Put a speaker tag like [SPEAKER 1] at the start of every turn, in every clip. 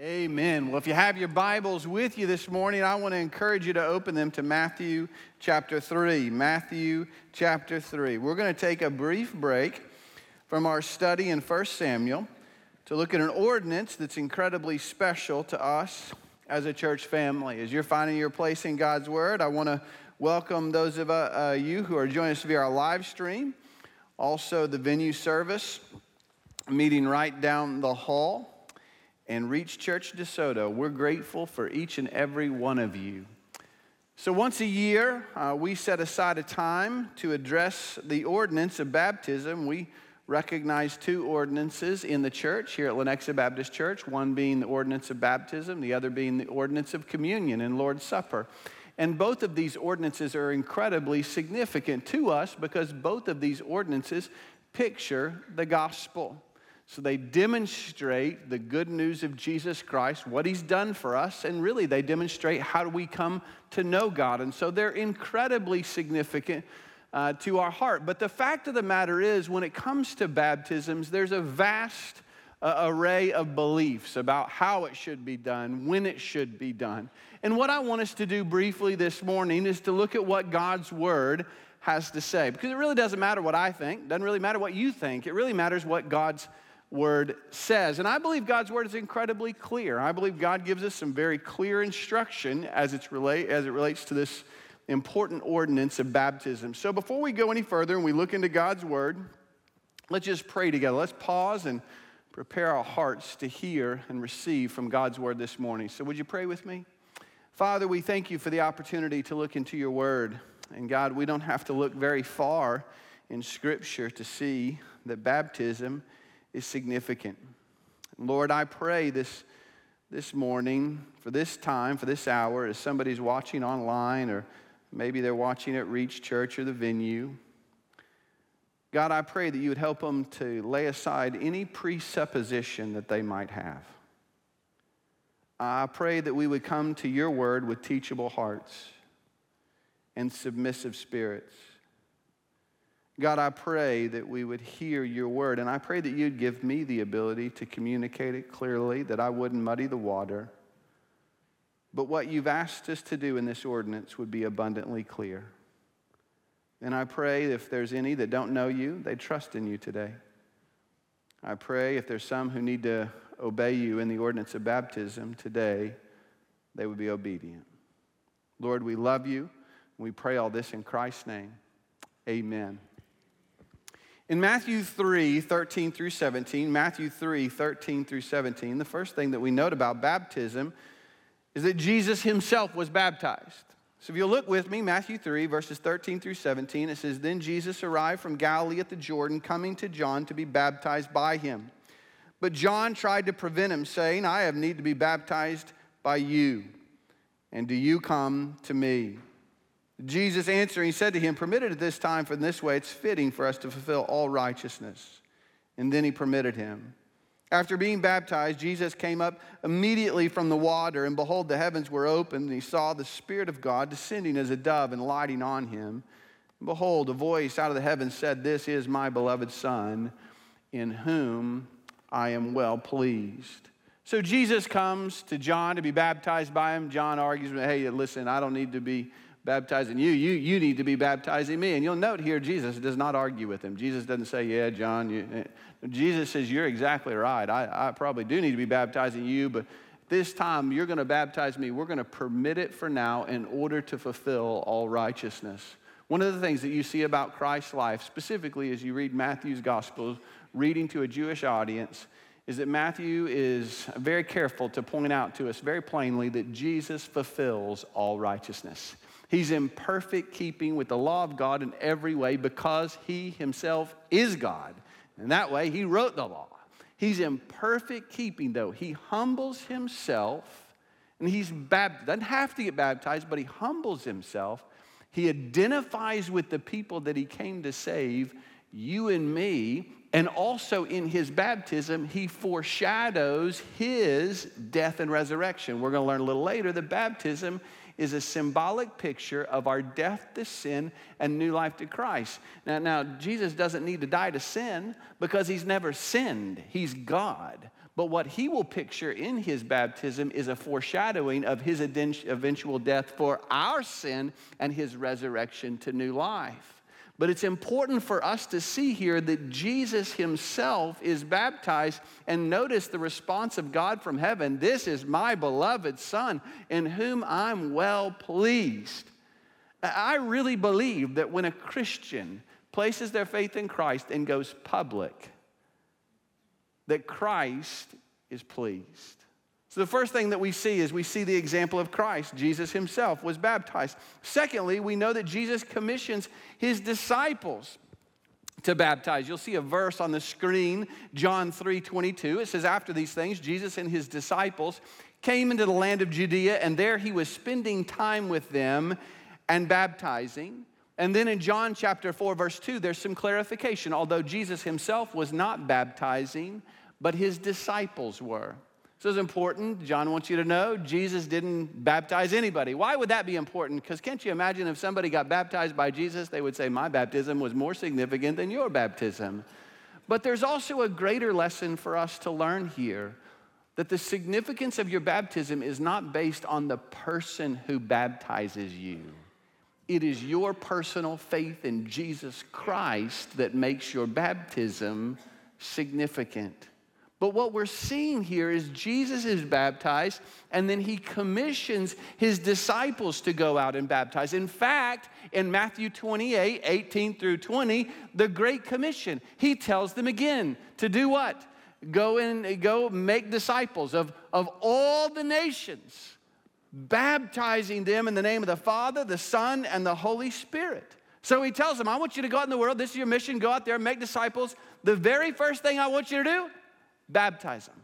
[SPEAKER 1] Amen. Well, if you have your Bibles with you this morning, I want to encourage you to open them to Matthew chapter 3. Matthew chapter 3. We're going to take a brief break from our study in 1 Samuel to look at an ordinance that's incredibly special to us as a church family. As you're finding your place in God's Word, I want to welcome those of uh, uh, you who are joining us via our live stream, also the venue service, meeting right down the hall and Reach Church DeSoto. We're grateful for each and every one of you. So, once a year, uh, we set aside a time to address the ordinance of baptism. We recognize two ordinances in the church here at Lenexa Baptist Church one being the ordinance of baptism, the other being the ordinance of communion and Lord's Supper. And both of these ordinances are incredibly significant to us because both of these ordinances picture the gospel. So they demonstrate the good news of Jesus Christ, what he's done for us, and really they demonstrate how do we come to know God. And so they're incredibly significant uh, to our heart. But the fact of the matter is, when it comes to baptisms, there's a vast uh, array of beliefs about how it should be done, when it should be done. And what I want us to do briefly this morning is to look at what God's Word has to say. Because it really doesn't matter what I think, doesn't really matter what you think, it really matters what God's word says. And I believe God's word is incredibly clear. I believe God gives us some very clear instruction as, it's relate, as it relates to this important ordinance of baptism. So before we go any further and we look into God's word, let's just pray together. Let's pause and prepare our hearts to hear and receive from God's word this morning. So would you pray with me? Father, we thank you for the opportunity to look into your word. And God, we don't have to look very far in Scripture to see that baptism is significant. Lord, I pray this, this morning, for this time, for this hour, as somebody's watching online or maybe they're watching at Reach Church or the venue. God, I pray that you would help them to lay aside any presupposition that they might have. I pray that we would come to your word with teachable hearts and submissive spirits. God, I pray that we would hear your word, and I pray that you'd give me the ability to communicate it clearly, that I wouldn't muddy the water. But what you've asked us to do in this ordinance would be abundantly clear. And I pray if there's any that don't know you, they trust in you today. I pray if there's some who need to obey you in the ordinance of baptism today, they would be obedient. Lord, we love you. We pray all this in Christ's name. Amen. In Matthew 3, 13 through 17, Matthew 3, 13 through 17, the first thing that we note about baptism is that Jesus himself was baptized. So if you'll look with me, Matthew 3, verses 13 through 17, it says, Then Jesus arrived from Galilee at the Jordan, coming to John to be baptized by him. But John tried to prevent him, saying, I have need to be baptized by you, and do you come to me? Jesus answering said to him, Permitted it at this time, for in this way it's fitting for us to fulfill all righteousness. And then he permitted him. After being baptized, Jesus came up immediately from the water, and behold, the heavens were opened, and he saw the Spirit of God descending as a dove and lighting on him. And behold, a voice out of the heavens said, This is my beloved Son, in whom I am well pleased. So Jesus comes to John to be baptized by him. John argues, Hey, listen, I don't need to be baptizing you, you, you need to be baptizing me. And you'll note here, Jesus does not argue with him. Jesus doesn't say, Yeah, John. You, eh. Jesus says, You're exactly right. I, I probably do need to be baptizing you, but this time you're going to baptize me. We're going to permit it for now in order to fulfill all righteousness. One of the things that you see about Christ's life, specifically as you read Matthew's gospel, reading to a Jewish audience, is that Matthew is very careful to point out to us very plainly that Jesus fulfills all righteousness. He's in perfect keeping with the law of God in every way because he himself is God. And that way, he wrote the law. He's in perfect keeping, though. He humbles himself and he's baptized, doesn't have to get baptized, but he humbles himself. He identifies with the people that he came to save, you and me. And also in his baptism, he foreshadows his death and resurrection. We're going to learn a little later that baptism is a symbolic picture of our death to sin and new life to Christ. Now, now, Jesus doesn't need to die to sin because he's never sinned. He's God. But what he will picture in his baptism is a foreshadowing of his eventual death for our sin and his resurrection to new life. But it's important for us to see here that Jesus himself is baptized and notice the response of God from heaven This is my beloved Son in whom I'm well pleased. I really believe that when a Christian places their faith in Christ and goes public, that Christ is pleased. So, the first thing that we see is we see the example of Christ. Jesus himself was baptized. Secondly, we know that Jesus commissions his disciples to baptize. You'll see a verse on the screen, John 3 22. It says, After these things, Jesus and his disciples came into the land of Judea, and there he was spending time with them and baptizing. And then in John chapter 4, verse 2, there's some clarification. Although Jesus himself was not baptizing, but his disciples were. So it's important. John wants you to know Jesus didn't baptize anybody. Why would that be important? Because can't you imagine if somebody got baptized by Jesus, they would say, My baptism was more significant than your baptism. But there's also a greater lesson for us to learn here that the significance of your baptism is not based on the person who baptizes you. It is your personal faith in Jesus Christ that makes your baptism significant. But what we're seeing here is Jesus is baptized, and then he commissions his disciples to go out and baptize. In fact, in Matthew 28 18 through 20, the Great Commission, he tells them again to do what? Go and go make disciples of, of all the nations, baptizing them in the name of the Father, the Son, and the Holy Spirit. So he tells them, I want you to go out in the world. This is your mission. Go out there make disciples. The very first thing I want you to do baptize them.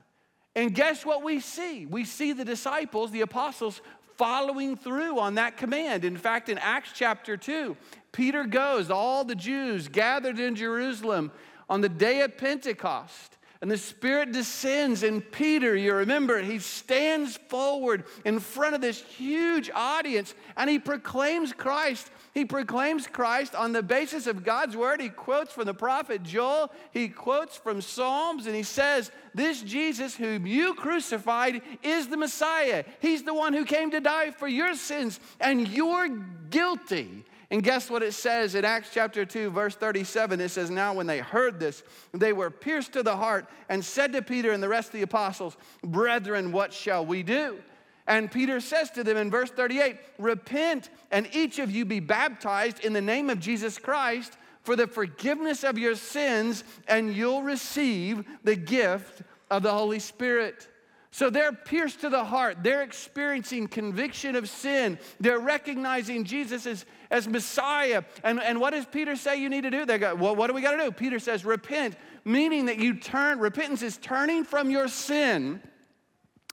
[SPEAKER 1] And guess what we see? We see the disciples, the apostles, following through on that command. In fact, in Acts chapter 2, Peter goes, all the Jews gathered in Jerusalem on the day of Pentecost. And the Spirit descends, and Peter, you remember, he stands forward in front of this huge audience and he proclaims Christ he proclaims Christ on the basis of God's word. He quotes from the prophet Joel, he quotes from Psalms, and he says, This Jesus whom you crucified is the Messiah. He's the one who came to die for your sins, and you're guilty. And guess what it says in Acts chapter 2, verse 37? It says, Now when they heard this, they were pierced to the heart and said to Peter and the rest of the apostles, Brethren, what shall we do? And Peter says to them in verse 38 Repent and each of you be baptized in the name of Jesus Christ for the forgiveness of your sins, and you'll receive the gift of the Holy Spirit. So they're pierced to the heart. They're experiencing conviction of sin. They're recognizing Jesus as, as Messiah. And, and what does Peter say you need to do? They go, well, what do we got to do? Peter says, repent, meaning that you turn, repentance is turning from your sin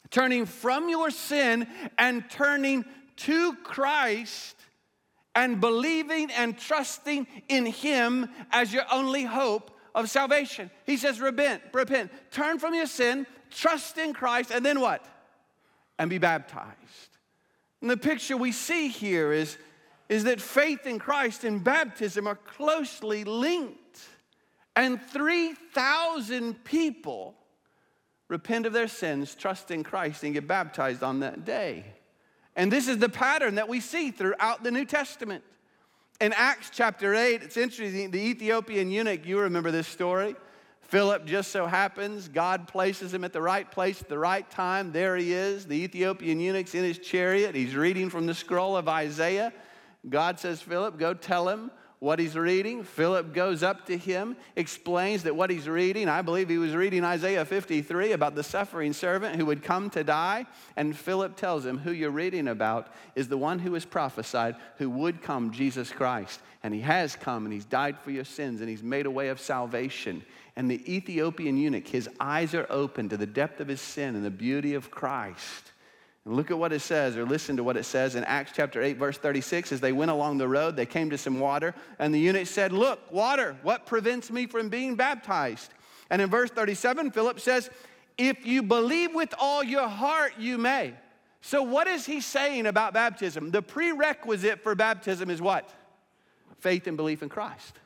[SPEAKER 1] turning from your sin and turning to Christ and believing and trusting in Him as your only hope of salvation. He says, repent, repent, turn from your sin, trust in Christ, and then what? And be baptized. And the picture we see here is, is that faith in Christ and baptism are closely linked. And 3,000 people repent of their sins, trust in Christ, and get baptized on that day. And this is the pattern that we see throughout the New Testament. In Acts chapter 8, it's interesting, the Ethiopian eunuch, you remember this story. Philip just so happens, God places him at the right place at the right time. There he is. The Ethiopian eunuch's in his chariot. He's reading from the scroll of Isaiah. God says, Philip, go tell him what he's reading. Philip goes up to him, explains that what he's reading, I believe he was reading Isaiah 53 about the suffering servant who would come to die. And Philip tells him, Who you're reading about is the one who is prophesied who would come, Jesus Christ. And he has come and he's died for your sins and he's made a way of salvation. And the Ethiopian eunuch, his eyes are open to the depth of his sin and the beauty of Christ. Look at what it says, or listen to what it says in Acts chapter 8, verse 36. As they went along the road, they came to some water, and the eunuch said, Look, water, what prevents me from being baptized? And in verse 37, Philip says, If you believe with all your heart, you may. So, what is he saying about baptism? The prerequisite for baptism is what? Faith and belief in Christ.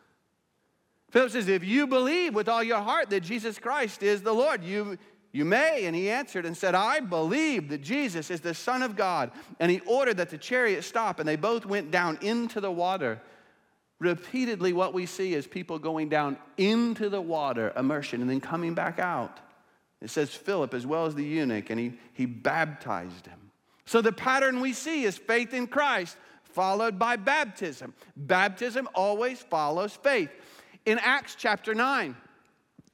[SPEAKER 1] Philip says, If you believe with all your heart that Jesus Christ is the Lord, you You may. And he answered and said, I believe that Jesus is the Son of God. And he ordered that the chariot stop, and they both went down into the water. Repeatedly, what we see is people going down into the water, immersion, and then coming back out. It says Philip as well as the eunuch, and he, he baptized him. So the pattern we see is faith in Christ followed by baptism. Baptism always follows faith. In Acts chapter 9,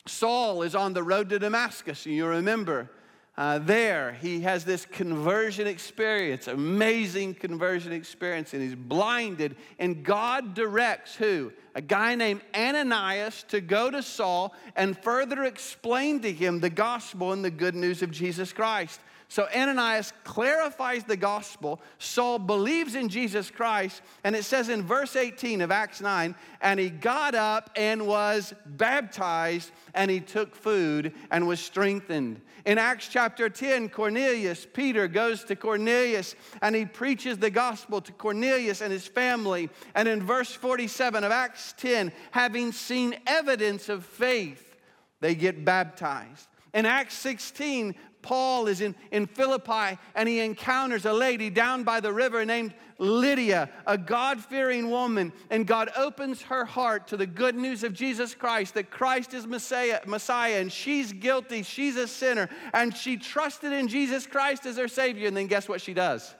[SPEAKER 1] Saul is on the road to Damascus, and you remember uh, there he has this conversion experience, amazing conversion experience, and he's blinded. And God directs who? A guy named Ananias to go to Saul and further explain to him the gospel and the good news of Jesus Christ. So Ananias clarifies the gospel. Saul believes in Jesus Christ. And it says in verse 18 of Acts 9, and he got up and was baptized, and he took food and was strengthened. In Acts chapter 10, Cornelius, Peter goes to Cornelius and he preaches the gospel to Cornelius and his family. And in verse 47 of Acts 10, having seen evidence of faith, they get baptized. In Acts 16, Paul is in, in Philippi and he encounters a lady down by the river named Lydia, a God fearing woman. And God opens her heart to the good news of Jesus Christ that Christ is Messiah, Messiah and she's guilty, she's a sinner, and she trusted in Jesus Christ as her Savior. And then guess what she does?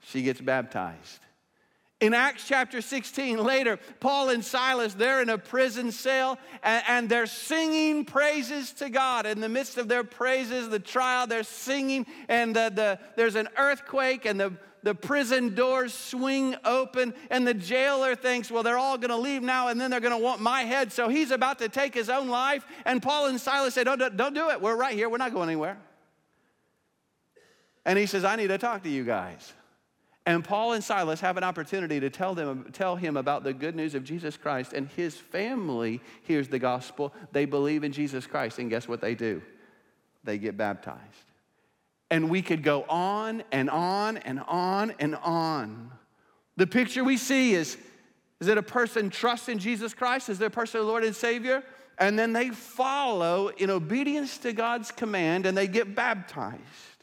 [SPEAKER 1] She gets baptized. In Acts chapter 16, later, Paul and Silas, they're in a prison cell and, and, they're singing praises to God. In the midst of their praises, the trial, they're singing, and the, the, there's an earthquake, and the, the prison doors swing open, and the jailer thinks, well, they're all going to leave now, and then they're going to want my head. So he's about to take his own life. And Paul and Silas say, don't, don't do it. We're right here. We're not going anywhere. And he says, I need to talk to you guys. And Paul and Silas have an opportunity to tell, them, tell him about the good news of Jesus Christ, and his family hears the gospel. They believe in Jesus Christ, and guess what they do? They get baptized. And we could go on and on and on and on. The picture we see is, is that a person trusts in Jesus Christ Is as their personal Lord and Savior, and then they follow in obedience to God's command and they get baptized.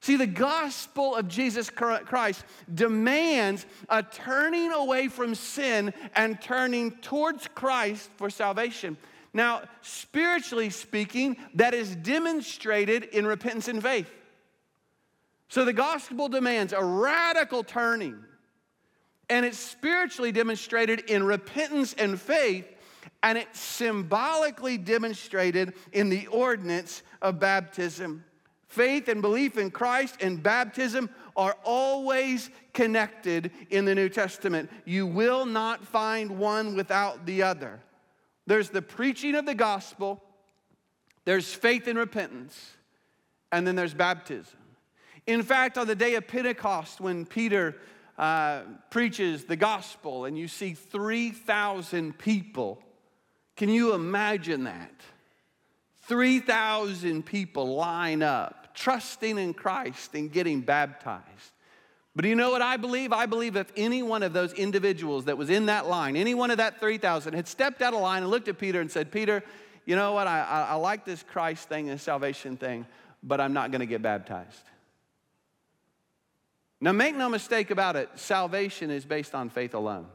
[SPEAKER 1] See, the gospel of Jesus Christ demands a turning away from sin and turning towards Christ for salvation. Now, spiritually speaking, that is demonstrated in repentance and faith. So the gospel demands a radical turning, and it's spiritually demonstrated in repentance and faith, and it's symbolically demonstrated in the ordinance of baptism. Faith and belief in Christ and baptism are always connected in the New Testament. You will not find one without the other. There's the preaching of the gospel, there's faith and repentance, and then there's baptism. In fact, on the day of Pentecost, when Peter uh, preaches the gospel and you see 3,000 people, can you imagine that? 3,000 people line up trusting in Christ and getting baptized. But do you know what I believe? I believe if any one of those individuals that was in that line, any one of that 3,000 had stepped out of line and looked at Peter and said, Peter, you know what? I, I, I like this Christ thing and salvation thing, but I'm not going to get baptized. Now, make no mistake about it, salvation is based on faith alone.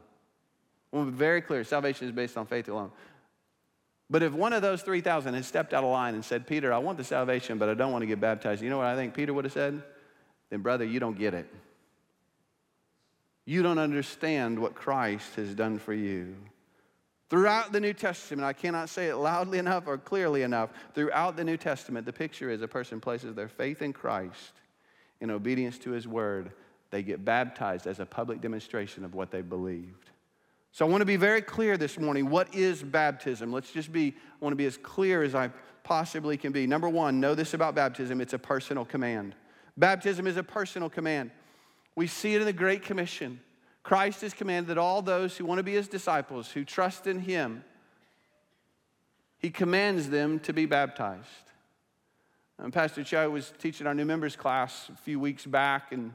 [SPEAKER 1] I want to be very clear salvation is based on faith alone. But if one of those 3,000 had stepped out of line and said, Peter, I want the salvation, but I don't want to get baptized, you know what I think Peter would have said? Then, brother, you don't get it. You don't understand what Christ has done for you. Throughout the New Testament, I cannot say it loudly enough or clearly enough. Throughout the New Testament, the picture is a person places their faith in Christ in obedience to his word. They get baptized as a public demonstration of what they believed. So I want to be very clear this morning. What is baptism? Let's just be, I want to be as clear as I possibly can be. Number one, know this about baptism it's a personal command. Baptism is a personal command. We see it in the Great Commission. Christ has commanded that all those who want to be his disciples, who trust in him, he commands them to be baptized. And Pastor Cho was teaching our new members class a few weeks back, and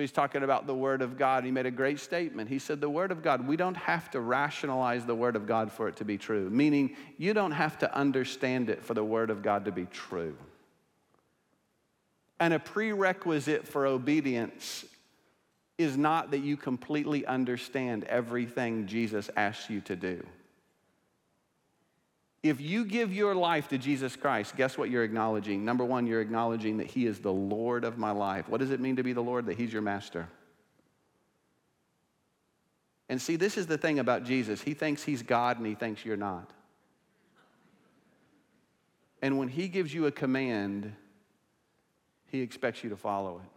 [SPEAKER 1] He's talking about the Word of God. He made a great statement. He said, The Word of God, we don't have to rationalize the Word of God for it to be true, meaning you don't have to understand it for the Word of God to be true. And a prerequisite for obedience is not that you completely understand everything Jesus asks you to do. If you give your life to Jesus Christ, guess what you're acknowledging? Number one, you're acknowledging that He is the Lord of my life. What does it mean to be the Lord? That He's your master. And see, this is the thing about Jesus. He thinks He's God and He thinks you're not. And when He gives you a command, He expects you to follow it.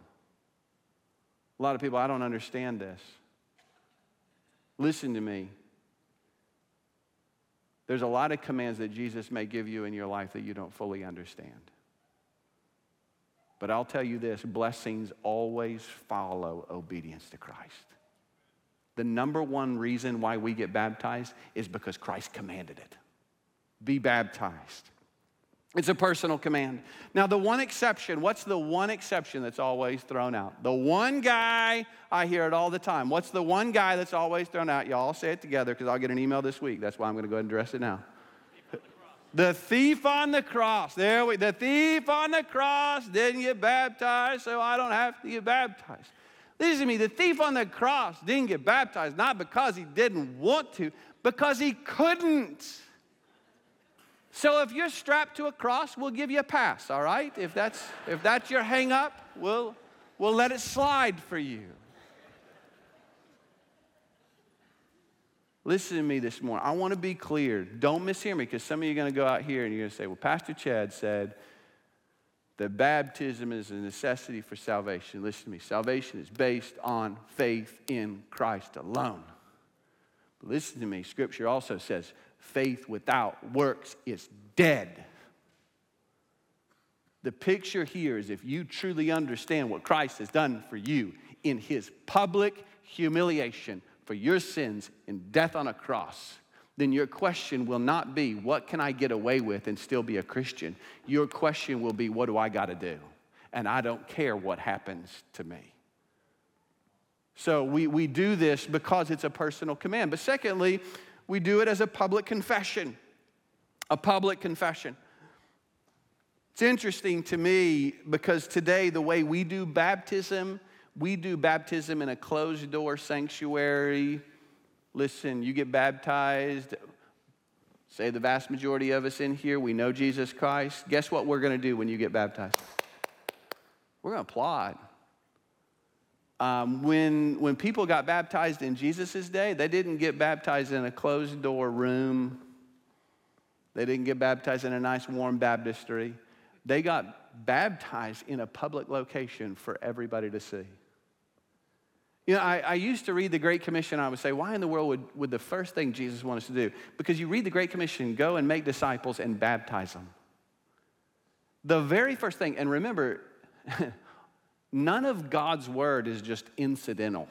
[SPEAKER 1] A lot of people, I don't understand this. Listen to me. There's a lot of commands that Jesus may give you in your life that you don't fully understand. But I'll tell you this blessings always follow obedience to Christ. The number one reason why we get baptized is because Christ commanded it. Be baptized. It's a personal command. Now, the one exception, what's the one exception that's always thrown out? The one guy, I hear it all the time. What's the one guy that's always thrown out? Y'all say it together because I'll get an email this week. That's why I'm going to go ahead and address it now. The thief on the cross. There we the thief on the cross didn't get baptized, so I don't have to get baptized. Listen to me, the thief on the cross didn't get baptized not because he didn't want to, because he couldn't. So if you're strapped to a cross, we'll give you a pass, all right? If that's, if that's your hang up, we'll, we'll let it slide for you. Listen to me this morning. I want to be clear. Don't mishear me because some of you are going to go out here and you're going to say, well, Pastor Chad said that baptism is a necessity for salvation. Listen to me. Salvation is based on faith in Christ alone. But listen to me. Scripture also says faith without works is dead. The picture here is if you truly understand what Christ has done for you in his public humiliation for your sins and death on a cross, then your question will not be, What can I get away with and still be a Christian? Your question will be, What do I got to do? And I don't care what happens to me. So we, we do this because it's a personal command. But secondly, we do it as a public confession. A public confession. It's interesting to me because today, the way we do baptism, we do baptism in a closed door sanctuary. Listen, you get baptized. Say the vast majority of us in here, we know Jesus Christ. Guess what we're going to do when you get baptized? We're going to applaud. Um, when, when people got baptized in Jesus' day, they didn't get baptized in a closed door room. They didn't get baptized in a nice warm baptistry. They got baptized in a public location for everybody to see. You know, I, I, used to read the Great Commission. I would say, why in the world would, would the first thing Jesus want us to do? Because you read the Great Commission, go and make disciples and baptize them. The very first thing, and remember, None of God's word is just incidental.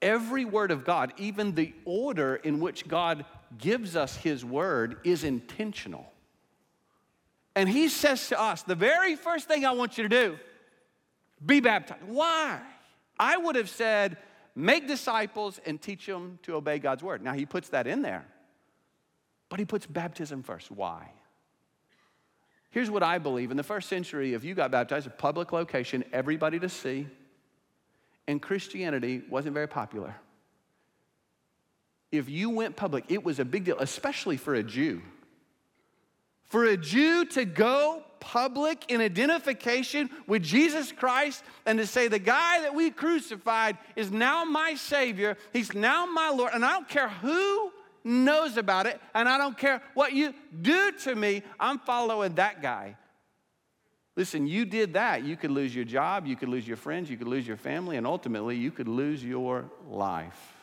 [SPEAKER 1] Every word of God, even the order in which God gives us his word, is intentional. And he says to us, the very first thing I want you to do, be baptized. Why? I would have said, make disciples and teach them to obey God's word. Now, he puts that in there, but he puts baptism first. Why? Here's what I believe. In the first century, if you got baptized, a public location, everybody to see, and Christianity wasn't very popular. If you went public, it was a big deal, especially for a Jew. For a Jew to go public in identification with Jesus Christ and to say, the guy that we crucified is now my Savior, he's now my Lord, and I don't care who knows about it, and I don't care what you do to me, I'm following that guy. Listen, you did that. You could lose your job, you could lose your friends, you could lose your family, and ultimately you could lose your life.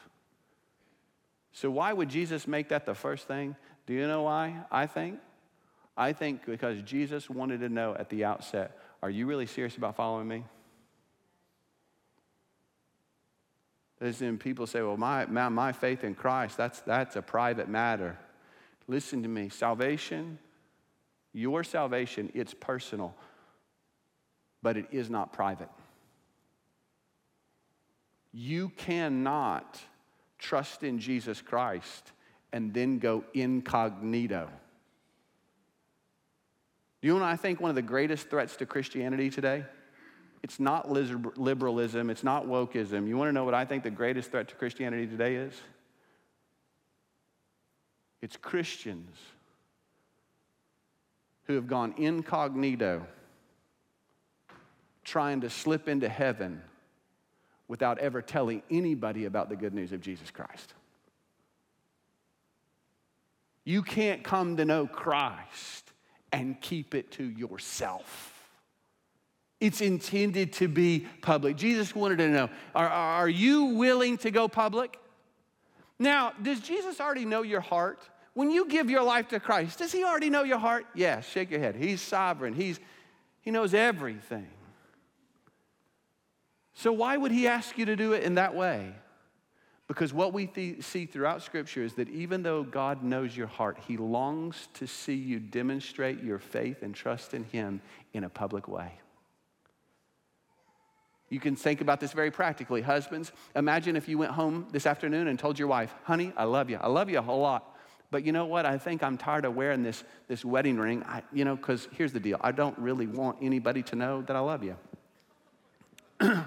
[SPEAKER 1] So, why would Jesus make that the first thing? Do you know why? I think. I think because Jesus wanted to know at the outset are you really serious about following me? Listen, people say, well, my, my, my faith in Christ, that's, that's a private matter. Listen to me. Salvation, your salvation, it's personal, but it is not private. You cannot trust in Jesus Christ and then go incognito. You know what I think one of the greatest threats to Christianity today? It's not liberalism, it's not wokeism. You want to know what I think the greatest threat to Christianity today is? It's Christians who have gone incognito trying to slip into heaven without ever telling anybody about the good news of Jesus Christ. You can't come to know Christ and keep it to yourself. It's intended to be public. Jesus wanted to know are, are you willing to go public? Now, does Jesus already know your heart? When you give your life to Christ, does he already know your heart? Yes, shake your head. He's sovereign, He's, he knows everything. So, why would he ask you to do it in that way? Because what we th- see throughout Scripture is that even though God knows your heart, He longs to see you demonstrate your faith and trust in Him in a public way. You can think about this very practically. Husbands, imagine if you went home this afternoon and told your wife, honey, I love you. I love you a whole lot. But you know what? I think I'm tired of wearing this, this wedding ring. I, you know, because here's the deal I don't really want anybody to know that I love you.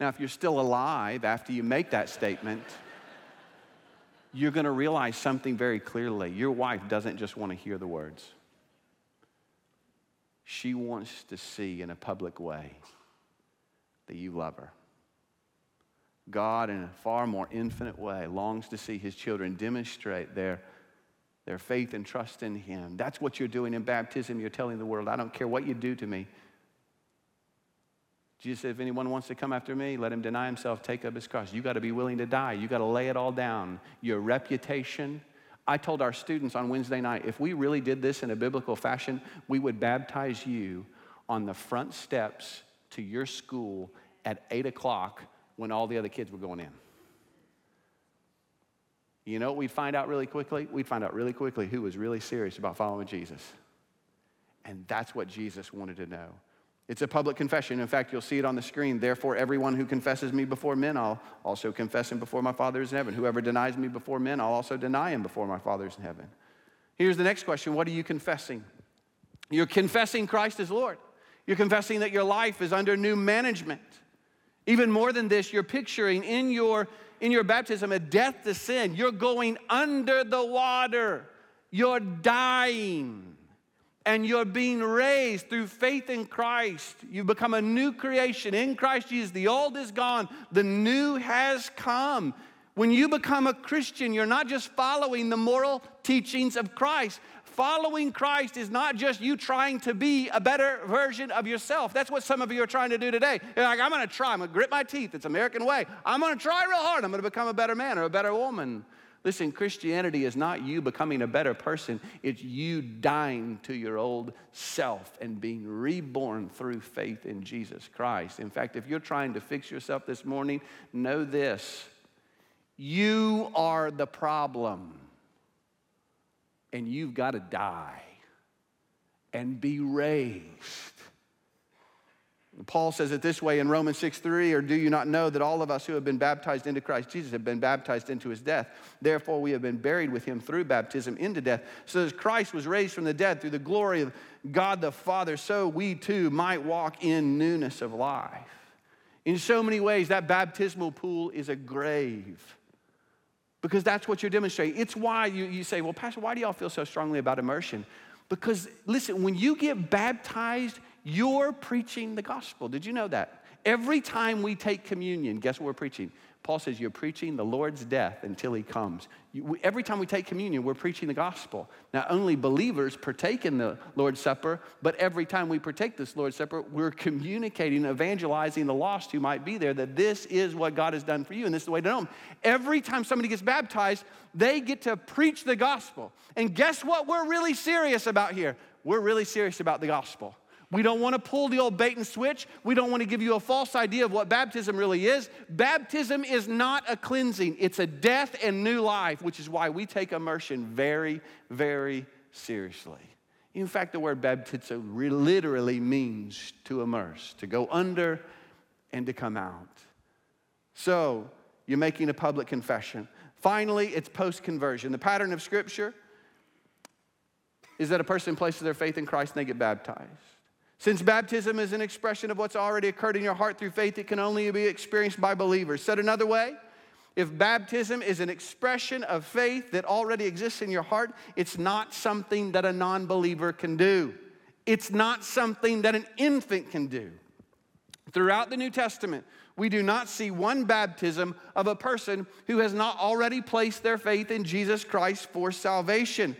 [SPEAKER 1] Now, if you're still alive after you make that statement, you're going to realize something very clearly. Your wife doesn't just want to hear the words, she wants to see in a public way that you love her. God, in a far more infinite way, longs to see his children demonstrate their, their faith and trust in him. That's what you're doing in baptism. You're telling the world, I don't care what you do to me. Jesus said, if anyone wants to come after me, let him deny himself, take up his cross. You got to be willing to die. You got to lay it all down. Your reputation. I told our students on Wednesday night, if we really did this in a biblical fashion, we would baptize you on the front steps to your school at 8 o'clock when all the other kids were going in. You know what we'd find out really quickly? We'd find out really quickly who was really serious about following Jesus. And that's what Jesus wanted to know. It's a public confession. In fact, you'll see it on the screen. Therefore, everyone who confesses me before men, I'll also confess him before my Father is in heaven. Whoever denies me before men, I'll also deny him before my Father is in heaven. Here's the next question What are you confessing? You're confessing Christ as Lord. You're confessing that your life is under new management. Even more than this, you're picturing in your, in your baptism a death to sin. You're going under the water, you're dying and you're being raised through faith in Christ. You become a new creation in Christ Jesus. The old is gone, the new has come. When you become a Christian, you're not just following the moral teachings of Christ. Following Christ is not just you trying to be a better version of yourself. That's what some of you are trying to do today. You're like, I'm gonna try, I'm gonna grit my teeth. It's American way. I'm gonna try real hard. I'm gonna become a better man or a better woman. Listen, Christianity is not you becoming a better person, it's you dying to your old self and being reborn through faith in Jesus Christ. In fact, if you're trying to fix yourself this morning, know this you are the problem, and you've got to die and be raised Paul says it this way in Romans 6 3, or do you not know that all of us who have been baptized into Christ Jesus have been baptized into his death? Therefore, we have been buried with him through baptism into death. So as Christ was raised from the dead through the glory of God the Father, so we too might walk in newness of life. In so many ways, that baptismal pool is a grave because that's what you're demonstrating. It's why you, you say, Well, Pastor, why do y'all feel so strongly about immersion? Because listen, when you get baptized, you're preaching the gospel. Did you know that? Every time we take communion, guess what we're preaching? Paul says you're preaching the Lord's death until he comes. You, every time we take communion, we're preaching the gospel. Not only believers partake in the Lord's Supper, but every time we partake this Lord's Supper, we're communicating, evangelizing the lost who might be there that this is what God has done for you and this is the way to know Him. Every time somebody gets baptized, they get to preach the gospel. And guess what we're really serious about here? We're really serious about the gospel. We don't want to pull the old bait and switch. We don't want to give you a false idea of what baptism really is. Baptism is not a cleansing, it's a death and new life, which is why we take immersion very, very seriously. In fact, the word baptizo literally means to immerse, to go under and to come out. So, you're making a public confession. Finally, it's post conversion. The pattern of Scripture is that a person places their faith in Christ and they get baptized. Since baptism is an expression of what's already occurred in your heart through faith, it can only be experienced by believers. Said another way, if baptism is an expression of faith that already exists in your heart, it's not something that a non believer can do. It's not something that an infant can do. Throughout the New Testament, we do not see one baptism of a person who has not already placed their faith in Jesus Christ for salvation.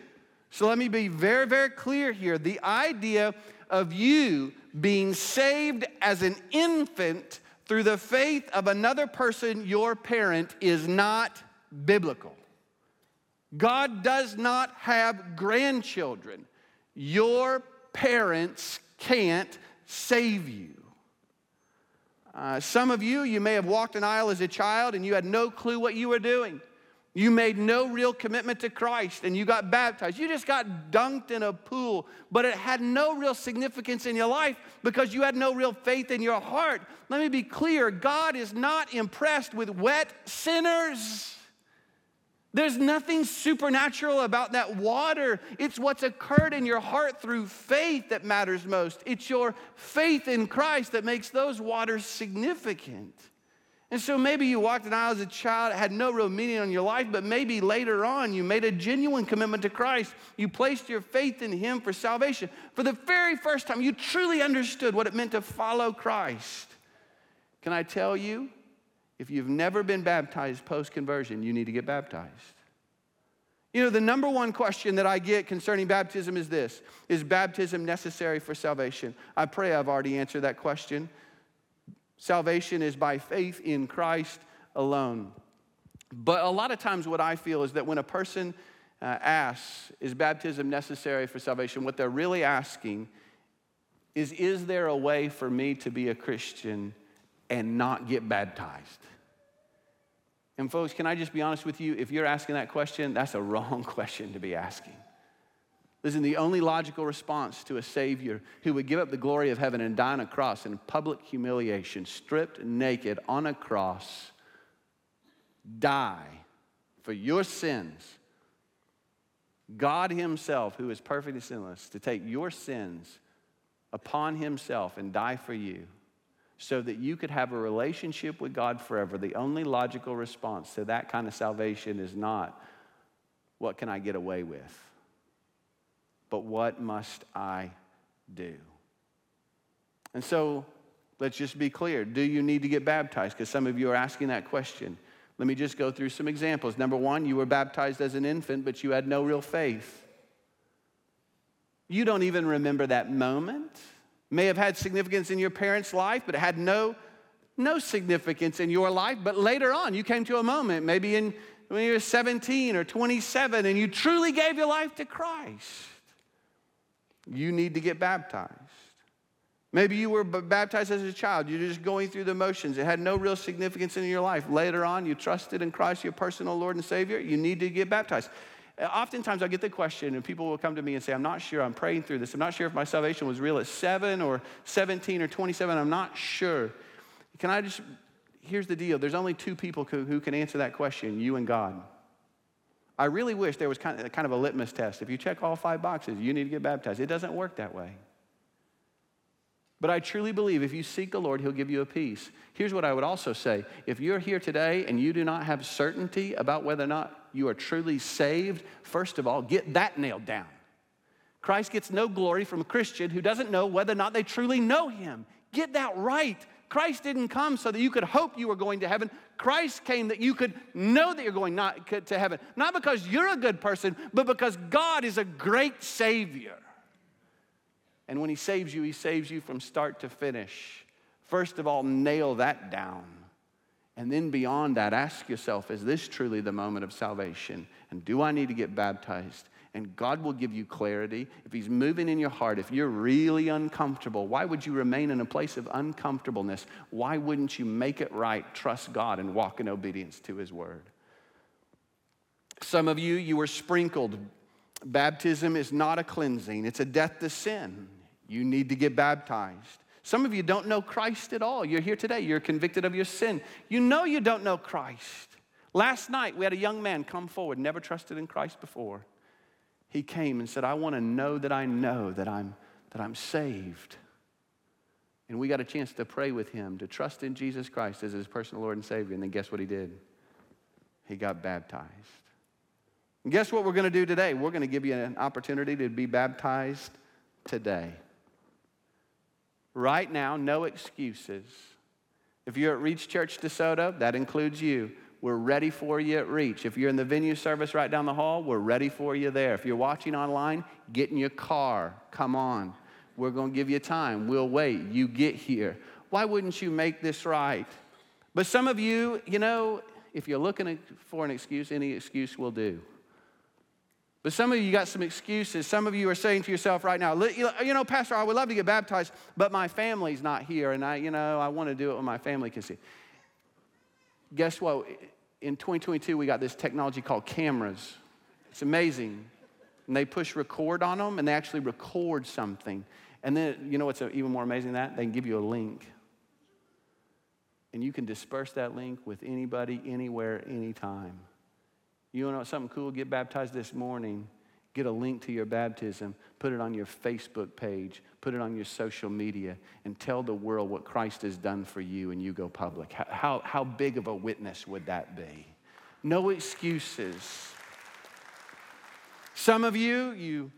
[SPEAKER 1] So let me be very, very clear here. The idea of you being saved as an infant through the faith of another person, your parent, is not biblical. God does not have grandchildren. Your parents can't save you. Uh, some of you, you may have walked an aisle as a child and you had no clue what you were doing. You made no real commitment to Christ and you got baptized. You just got dunked in a pool, but it had no real significance in your life because you had no real faith in your heart. Let me be clear God is not impressed with wet sinners. There's nothing supernatural about that water. It's what's occurred in your heart through faith that matters most. It's your faith in Christ that makes those waters significant. And so maybe you walked an aisle as a child, it had no real meaning on your life, but maybe later on you made a genuine commitment to Christ. You placed your faith in Him for salvation. For the very first time, you truly understood what it meant to follow Christ. Can I tell you, if you've never been baptized post conversion, you need to get baptized. You know, the number one question that I get concerning baptism is this Is baptism necessary for salvation? I pray I've already answered that question. Salvation is by faith in Christ alone. But a lot of times, what I feel is that when a person uh, asks, Is baptism necessary for salvation? what they're really asking is, Is there a way for me to be a Christian and not get baptized? And, folks, can I just be honest with you? If you're asking that question, that's a wrong question to be asking. Listen, the only logical response to a Savior who would give up the glory of heaven and die on a cross in public humiliation, stripped naked on a cross, die for your sins. God Himself, who is perfectly sinless, to take your sins upon Himself and die for you so that you could have a relationship with God forever. The only logical response to that kind of salvation is not, what can I get away with? But what must I do? And so let's just be clear. Do you need to get baptized? Because some of you are asking that question. Let me just go through some examples. Number one, you were baptized as an infant, but you had no real faith. You don't even remember that moment. May have had significance in your parents' life, but it had no, no significance in your life. But later on, you came to a moment, maybe in, when you were 17 or 27, and you truly gave your life to Christ you need to get baptized. Maybe you were baptized as a child. You're just going through the motions. It had no real significance in your life. Later on, you trusted in Christ, your personal Lord and Savior. You need to get baptized. Uh, oftentimes, I get the question, and people will come to me and say, I'm not sure. I'm praying through this. I'm not sure if my salvation was real at 7 or 17 or 27. I'm not sure. Can I just, here's the deal there's only two people who can answer that question you and God. I really wish there was kind of, kind of a litmus test. If you check all five boxes, you need to get baptized. It doesn't work that way. But I truly believe if you seek the Lord, He'll give you a peace. Here's what I would also say if you're here today and you do not have certainty about whether or not you are truly saved, first of all, get that nailed down. Christ gets no glory from a Christian who doesn't know whether or not they truly know Him. Get that right. Christ didn't come so that you could hope you were going to heaven. Christ came that you could know that you're going not to heaven. Not because you're a good person, but because God is a great Savior. And when He saves you, He saves you from start to finish. First of all, nail that down. And then beyond that, ask yourself is this truly the moment of salvation? And do I need to get baptized? And God will give you clarity. If He's moving in your heart, if you're really uncomfortable, why would you remain in a place of uncomfortableness? Why wouldn't you make it right, trust God, and walk in obedience to His word? Some of you, you were sprinkled. Baptism is not a cleansing, it's a death to sin. You need to get baptized. Some of you don't know Christ at all. You're here today, you're convicted of your sin. You know you don't know Christ. Last night, we had a young man come forward, never trusted in Christ before. He came and said, I want to know that I know that I'm, that I'm saved. And we got a chance to pray with him, to trust in Jesus Christ as his personal Lord and Savior. And then guess what he did? He got baptized. And guess what we're going to do today? We're going to give you an opportunity to be baptized today. Right now, no excuses. If you're at Reach Church DeSoto, that includes you. We're ready for you at Reach. If you're in the venue service right down the hall, we're ready for you there. If you're watching online, get in your car. Come on. We're going to give you time. We'll wait. You get here. Why wouldn't you make this right? But some of you, you know, if you're looking for an excuse, any excuse will do. But some of you got some excuses. Some of you are saying to yourself right now, you know, Pastor, I would love to get baptized, but my family's not here, and I, you know, I want to do it when my family can see. Guess what? In 2022, we got this technology called cameras. It's amazing. And they push record on them, and they actually record something. And then, you know what's even more amazing than that? They can give you a link. And you can disperse that link with anybody, anywhere, anytime. You know something cool? Get baptized this morning. Get a link to your baptism, put it on your Facebook page, put it on your social media, and tell the world what Christ has done for you, and you go public. How, how big of a witness would that be? No excuses. Some of you, you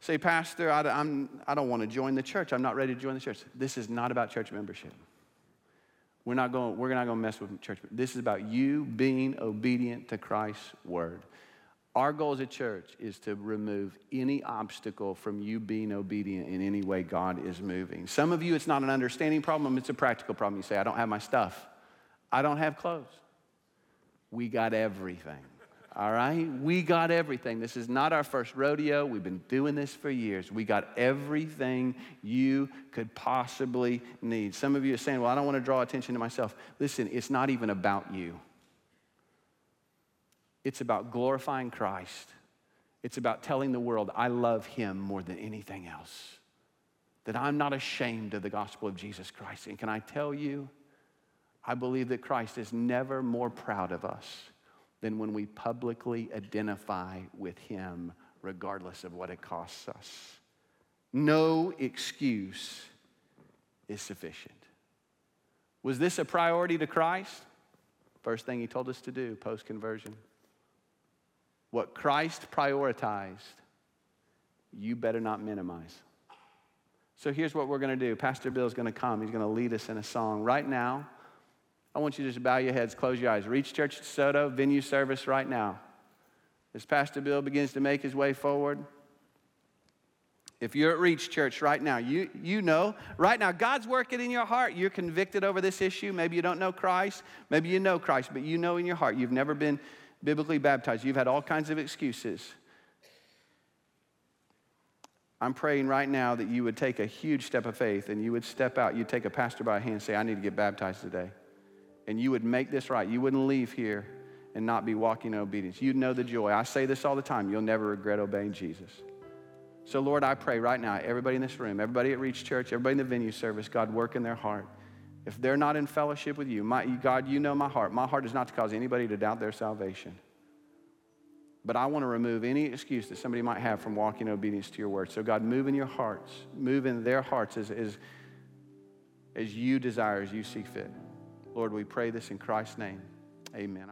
[SPEAKER 1] say, Pastor, I, I'm, I don't want to join the church. I'm not ready to join the church. This is not about church membership. We're not going, we're not going to mess with church. This is about you being obedient to Christ's word. Our goal as a church is to remove any obstacle from you being obedient in any way God is moving. Some of you, it's not an understanding problem, it's a practical problem. You say, I don't have my stuff, I don't have clothes. We got everything. All right? We got everything. This is not our first rodeo. We've been doing this for years. We got everything you could possibly need. Some of you are saying, Well, I don't want to draw attention to myself. Listen, it's not even about you, it's about glorifying Christ. It's about telling the world, I love him more than anything else. That I'm not ashamed of the gospel of Jesus Christ. And can I tell you, I believe that Christ is never more proud of us than when we publicly identify with Him, regardless of what it costs us. No excuse is sufficient. Was this a priority to Christ? First thing He told us to do post conversion. What Christ prioritized, you better not minimize. So here's what we're going to do. Pastor Bill is going to come. He's going to lead us in a song. Right now, I want you to just bow your heads, close your eyes. Reach Church Soto, venue service right now. As Pastor Bill begins to make his way forward, if you're at Reach Church right now, you, you know, right now, God's working in your heart. You're convicted over this issue. Maybe you don't know Christ. Maybe you know Christ, but you know in your heart you've never been biblically baptized. You've had all kinds of excuses. I'm praying right now that you would take a huge step of faith and you would step out. You'd take a pastor by a hand and say, I need to get baptized today and you would make this right. You wouldn't leave here and not be walking in obedience. You'd know the joy. I say this all the time. You'll never regret obeying Jesus. So, Lord, I pray right now, everybody in this room, everybody at Reach Church, everybody in the venue service, God, work in their heart. If they're not in fellowship with you, my, God, you know my heart. My heart is not to cause anybody to doubt their salvation. But I want to remove any excuse that somebody might have from walking in obedience to your word. So, God, move in your hearts, move in their hearts as, as, as you desire, as you see fit. Lord, we pray this in Christ's name. Amen.